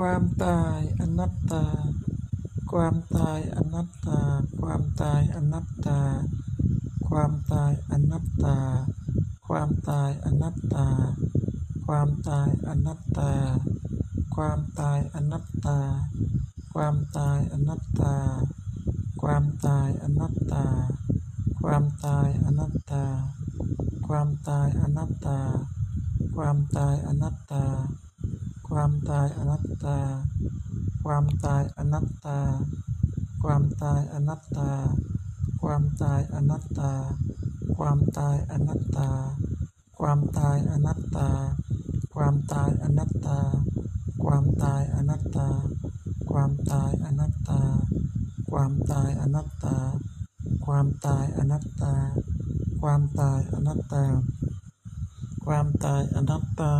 ความตายอนัตตา ความตายอนัตตา ความตายอนัตตา ความตายอนัตตา ความตายอนัตตา ความตายอนัตตา ความตายอนัตตา ความตายอนัตตา ความตายอนัตตา ความตายอนัตตา ความตายอนัตตา ความตายอนัตตา ความตายอนัตตา ความตายอนัตตา ความตายอนัตตา ความตายอนัตตา ความตายอนัตตา ความตายอนัตตา ความตายอนัตตา ความตายอนัตตา ความตายอนัตตา ความตายอนัตตา ความตายอนัตตา ความตายอนัตตา ความตายอนัตตา